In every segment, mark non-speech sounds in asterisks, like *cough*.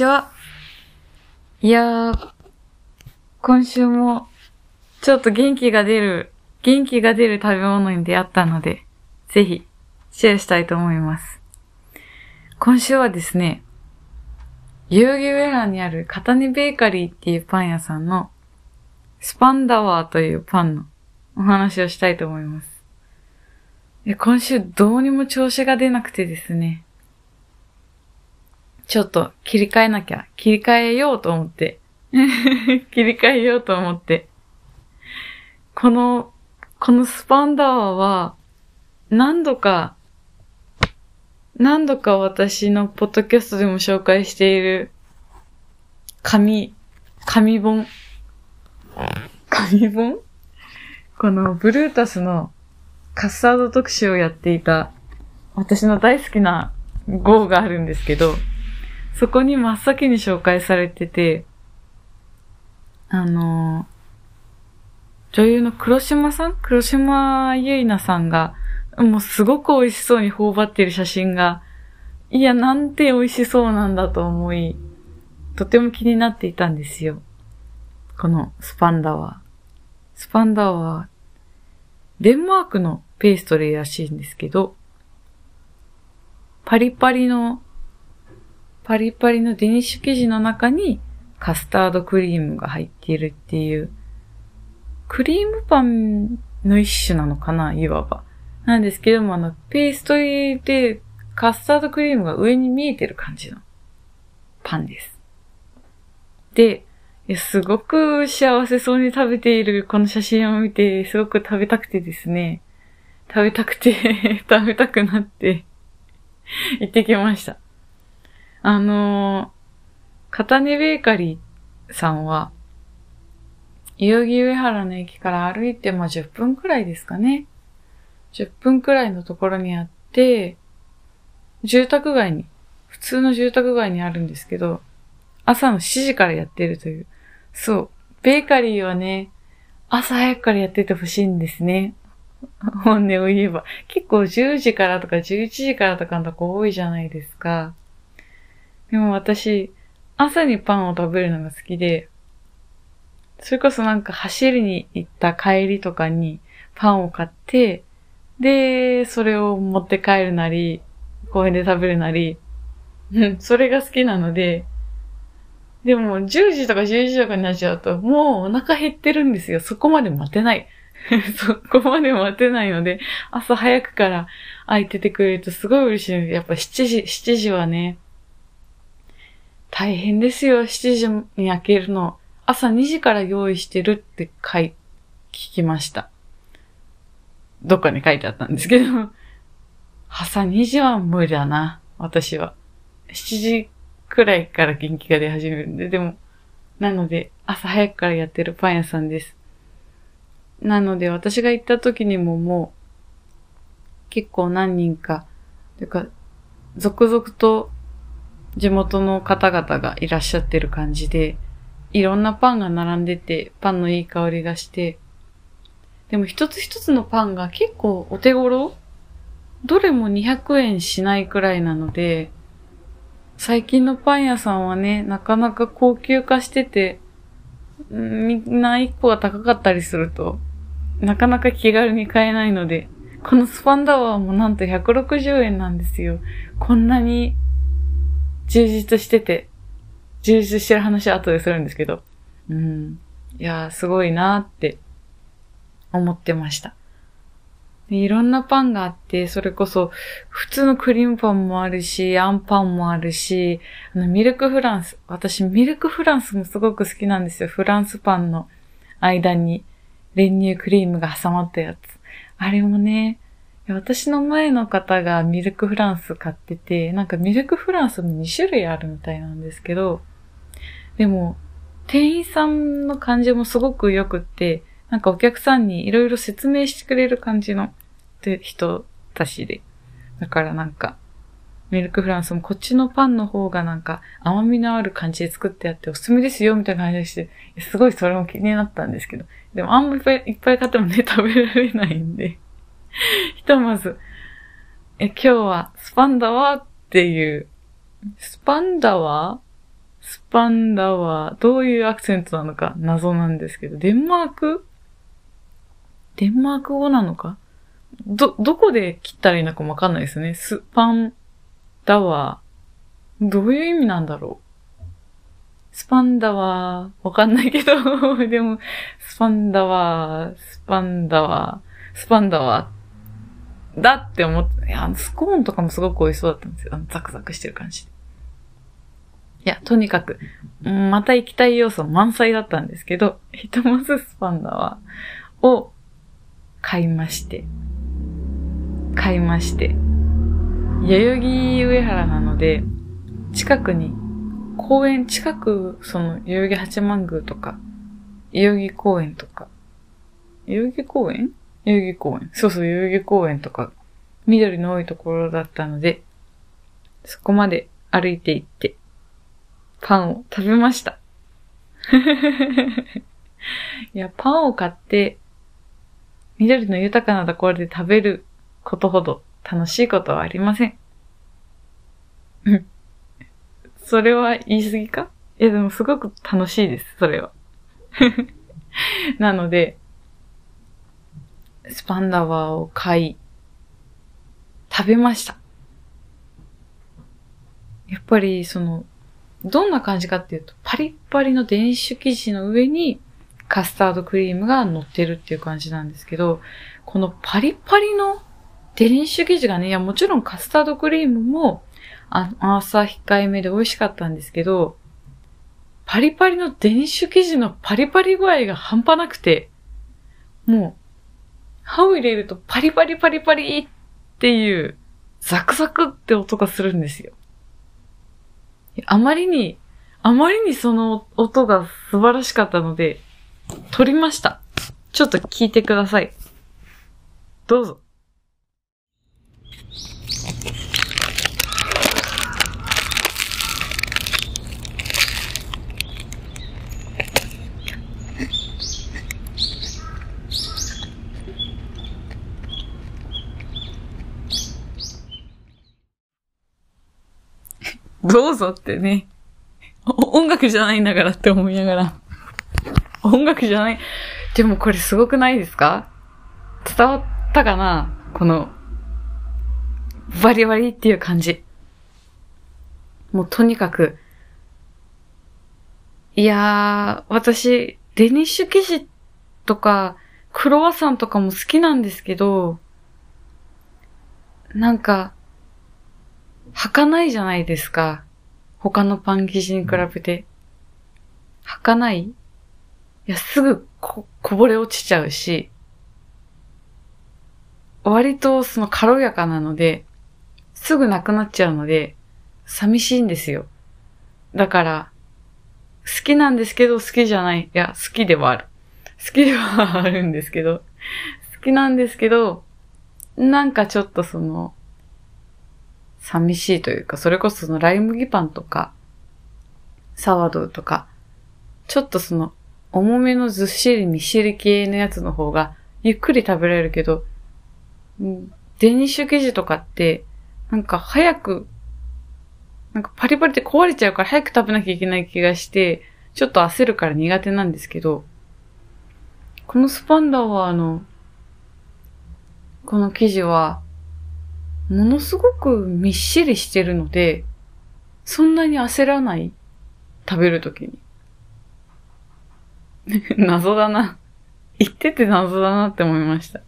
ちは。いやー、今週も、ちょっと元気が出る、元気が出る食べ物に出会ったので、ぜひ、シェアしたいと思います。今週はですね、代々木上原にある片根ベーカリーっていうパン屋さんの、スパンダワーというパンのお話をしたいと思います。今週どうにも調子が出なくてですね、ちょっと切り替えなきゃ、切り替えようと思って、*laughs* 切り替えようと思って、この、このスパンダワーは、何度か、何度か私のポッドキャストでも紹介している、紙、紙本。紙本？このブルータスのカスタード特集をやっていた、私の大好きな号があるんですけど、そこに真っ先に紹介されてて、あの女優の黒島さん黒島結菜さんが、もうすごく美味しそうに頬張ってる写真が、いや、なんて美味しそうなんだと思い、とても気になっていたんですよ。このスパンダワー。スパンダワー、デンマークのペーストリーらしいんですけど、パリパリの、パリパリのデニッシュ生地の中にカスタードクリームが入っているっていう、クリームパンの一種なのかないわば。なんですけども、あの、ペーストリーでカスタードクリームが上に見えてる感じのパンです。で、すごく幸せそうに食べているこの写真を見て、すごく食べたくてですね、食べたくて *laughs* 食べたくなって行ってきました。あのー、片根ベーカリーさんは、代々木上原の駅から歩いてまあ10分くらいですかね。10分くらいのところにあって、住宅街に、普通の住宅街にあるんですけど、朝の7時からやってるという。そう。ベーカリーはね、朝早くからやっててほしいんですね。本音を言えば。結構10時からとか11時からとかのとこ多いじゃないですか。でも私、朝にパンを食べるのが好きで、それこそなんか走りに行った帰りとかにパンを買って、で、それを持って帰るなり、公園で食べるなり、うん、それが好きなので、でも10時とか11時とかになっちゃうと、もうお腹減ってるんですよ。そこまで待てない。*laughs* そこまで待てないので、朝早くから空いててくれるとすごい嬉しいです。やっぱ7時、7時はね、大変ですよ。7時に開けるの。朝2時から用意してるって書い、聞きました。どっかに書いてあったんですけど、*laughs* 朝2時は無理だな。私は。7時くらいから元気が出始めるんで、でも、なので、朝早くからやってるパン屋さんです。なので、私が行った時にももう、結構何人か、というか、続々と地元の方々がいらっしゃってる感じで、いろんなパンが並んでて、パンのいい香りがして、でも一つ一つのパンが結構お手頃どれも200円しないくらいなので、最近のパン屋さんはね、なかなか高級化してて、みんな一個が高かったりすると、なかなか気軽に買えないので、このスパンダワーもなんと160円なんですよ。こんなに充実してて、充実してる話は後でするんですけど、うん。いやー、すごいなーって思ってました。いろんなパンがあって、それこそ、普通のクリームパンもあるし、あんパンもあるし、あの、ミルクフランス。私、ミルクフランスもすごく好きなんですよ。フランスパンの間に練乳クリームが挟まったやつ。あれもね、私の前の方がミルクフランス買ってて、なんかミルクフランスも2種類あるみたいなんですけど、でも、店員さんの感じもすごく良くって、なんかお客さんにいろいろ説明してくれる感じの人たちで。だからなんか、ミルクフランスもこっちのパンの方がなんか甘みのある感じで作ってあっておすすめですよみたいな感じでして、すごいそれも気になったんですけど。でもあんまいっぱいいっぱい買ってもね、食べられないんで。*laughs* ひとまず、え、今日はスパンダワーっていう、スパンダワー？スパンダワー、どういうアクセントなのか謎なんですけど、デンマーク？デンマーク語なのか？ど、どこで切ったらいいのかもわかんないですね。スパンダワー。どういう意味なんだろう？スパンダワー、わかんないけど、*laughs* でも、スパンダワー、スパンダワー、スパンダワー、だって思って、いや、スコーンとかもすごく美味しそうだったんですよ。あの、ザクザクしてる感じ。いや、とにかく、また行きたい要素満載だったんですけど、ひとまずスパンダワーを買いまして、買いまして、代々木上原なので、近くに、公園、近く、その、代々木八幡宮とか、代々木公園とか、代々木公園代々木公園。そうそう、代々木公園とか、緑の多いところだったので、そこまで歩いて行って、パンを食べました。*laughs* いや、パンを買って、緑の豊かなところで食べることほど楽しいことはありません。*laughs* それは言い過ぎか？いやでもすごく楽しいです、それは。*laughs* なので、スパンダワーを買い、食べました。やっぱり、その、どんな感じかっていうと、パリッパリの電子生地の上に、カスタードクリームが乗ってるっていう感じなんですけど、このパリッパリのデニッシュ生地がね、いやもちろんカスタードクリームも朝控えめで美味しかったんですけど、パリパリのデニッシュ生地のパリパリ具合が半端なくて、もう、歯を入れるとパリパリパリパリっていうザクザクって音がするんですよ。あまりに、あまりにその音が素晴らしかったので、撮りました。ちょっと聞いてください。どうぞ。どうぞってね。音楽じゃないんだからって思いながら。音楽じゃない。でもこれすごくないですか？伝わったかな？この、バリバリっていう感じ。もうとにかく、いやー、私、デニッシュ生地とか、クロワッサンとかも好きなんですけど、なんか、履かないじゃないですか。他のパン生地に比べて。履かない？いや、すぐこ、こぼれ落ちちゃうし、割とその軽やかなので、すぐなくなっちゃうので、寂しいんですよ。だから、好きなんですけど好きじゃない。いや、好きではある。好きではあるんですけど、好きなんですけど、なんかちょっとその、寂しいというか、それこそそのライ麦パンとか、サワドとか、ちょっとその重めのずっしりみっしり系のやつの方が、ゆっくり食べられるけど、デニッシュ生地とかって、なんか早く、なんかパリパリって壊れちゃうから早く食べなきゃいけない気がして、ちょっと焦るから苦手なんですけど、このスパンダはあの、この生地は、ものすごくみっしりしてるので、そんなに焦らない。食べるときに。*laughs* 謎だな。言ってて謎だなって思いました。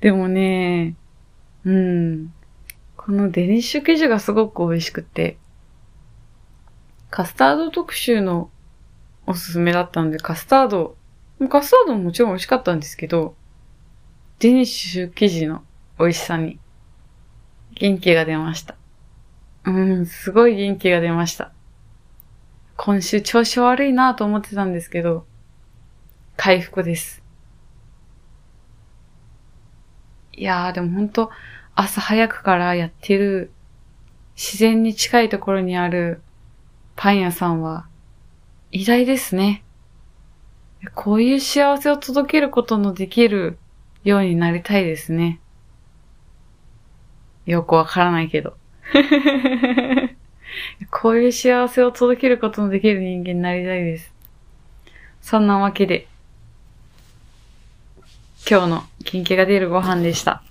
でもね、うん。このデニッシュ生地がすごく美味しくて、カスタード特集のおすすめだったんで、カスタード、カスタードももちろん美味しかったんですけど、デニッシュ生地の美味しさに元気が出ました。うん、すごい元気が出ました。今週調子悪いなと思ってたんですけど、回復です。いやーでもほんと朝早くからやってる自然に近いところにあるパン屋さんは偉大ですね。こういう幸せを届けることのできるようになりたいですね。よくわからないけど。*laughs* こういう幸せを届けることのできる人間になりたいです。そんなわけで、今日の金気が出るご飯でした。